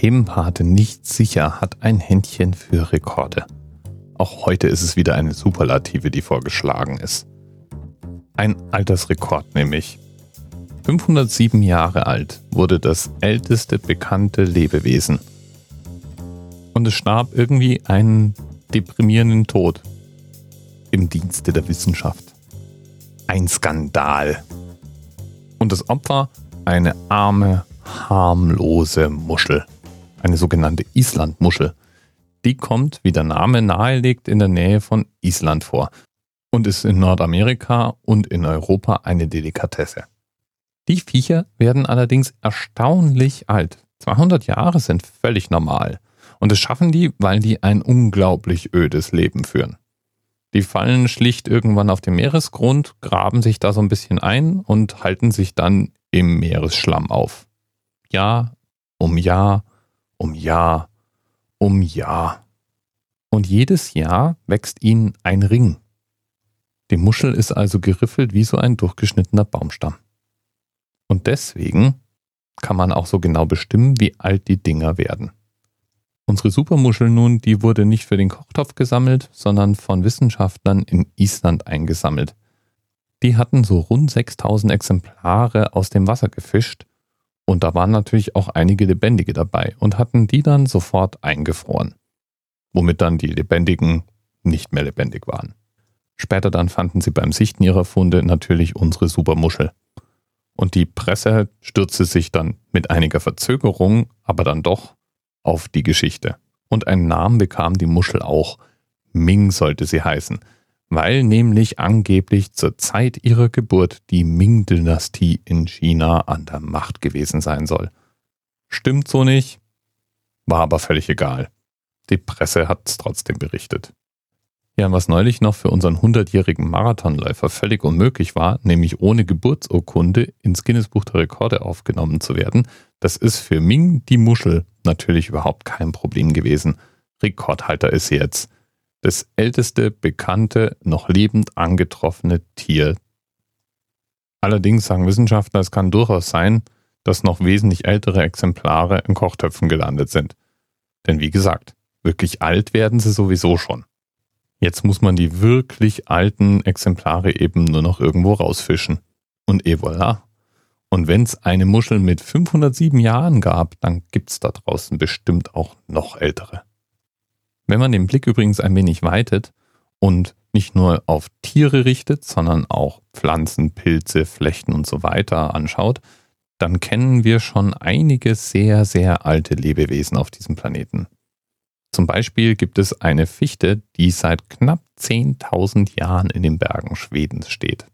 Themenpate nicht sicher hat ein Händchen für Rekorde. Auch heute ist es wieder eine Superlative, die vorgeschlagen ist. Ein Altersrekord nämlich. 507 Jahre alt wurde das älteste bekannte Lebewesen. Und es starb irgendwie einen deprimierenden Tod im Dienste der Wissenschaft. Ein Skandal. Und das Opfer eine arme, harmlose Muschel. Eine sogenannte Islandmuschel. Die kommt, wie der Name nahelegt, in der Nähe von Island vor und ist in Nordamerika und in Europa eine Delikatesse. Die Viecher werden allerdings erstaunlich alt. 200 Jahre sind völlig normal. Und das schaffen die, weil die ein unglaublich ödes Leben führen. Die fallen schlicht irgendwann auf den Meeresgrund, graben sich da so ein bisschen ein und halten sich dann im Meeresschlamm auf. Jahr um Jahr um Jahr um Jahr. Und jedes Jahr wächst ihnen ein Ring. Die Muschel ist also geriffelt wie so ein durchgeschnittener Baumstamm. Und deswegen kann man auch so genau bestimmen, wie alt die Dinger werden. Unsere Supermuschel nun, die wurde nicht für den Kochtopf gesammelt, sondern von Wissenschaftlern in Island eingesammelt. Die hatten so rund 6000 Exemplare aus dem Wasser gefischt und da waren natürlich auch einige lebendige dabei und hatten die dann sofort eingefroren, womit dann die lebendigen nicht mehr lebendig waren. Später dann fanden sie beim Sichten ihrer Funde natürlich unsere Supermuschel. Und die Presse stürzte sich dann mit einiger Verzögerung, aber dann doch auf die Geschichte. Und einen Namen bekam die Muschel auch. Ming sollte sie heißen, weil nämlich angeblich zur Zeit ihrer Geburt die Ming-Dynastie in China an der Macht gewesen sein soll. Stimmt so nicht, war aber völlig egal. Die Presse hat es trotzdem berichtet. Ja, was neulich noch für unseren 100-jährigen Marathonläufer völlig unmöglich war, nämlich ohne Geburtsurkunde ins Guinness-Buch der Rekorde aufgenommen zu werden, das ist für Ming die Muschel natürlich überhaupt kein Problem gewesen. Rekordhalter ist sie jetzt. Das älteste bekannte, noch lebend angetroffene Tier. Allerdings sagen Wissenschaftler, es kann durchaus sein, dass noch wesentlich ältere Exemplare in Kochtöpfen gelandet sind. Denn wie gesagt, wirklich alt werden sie sowieso schon. Jetzt muss man die wirklich alten Exemplare eben nur noch irgendwo rausfischen. Und et voilà, und wenn es eine Muschel mit 507 Jahren gab, dann gibt es da draußen bestimmt auch noch ältere. Wenn man den Blick übrigens ein wenig weitet und nicht nur auf Tiere richtet, sondern auch Pflanzen, Pilze, Flechten und so weiter anschaut, dann kennen wir schon einige sehr, sehr alte Lebewesen auf diesem Planeten. Zum Beispiel gibt es eine Fichte, die seit knapp 10.000 Jahren in den Bergen Schwedens steht.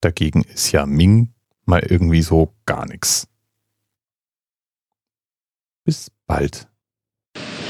Dagegen ist ja Ming mal irgendwie so gar nichts. Bis bald.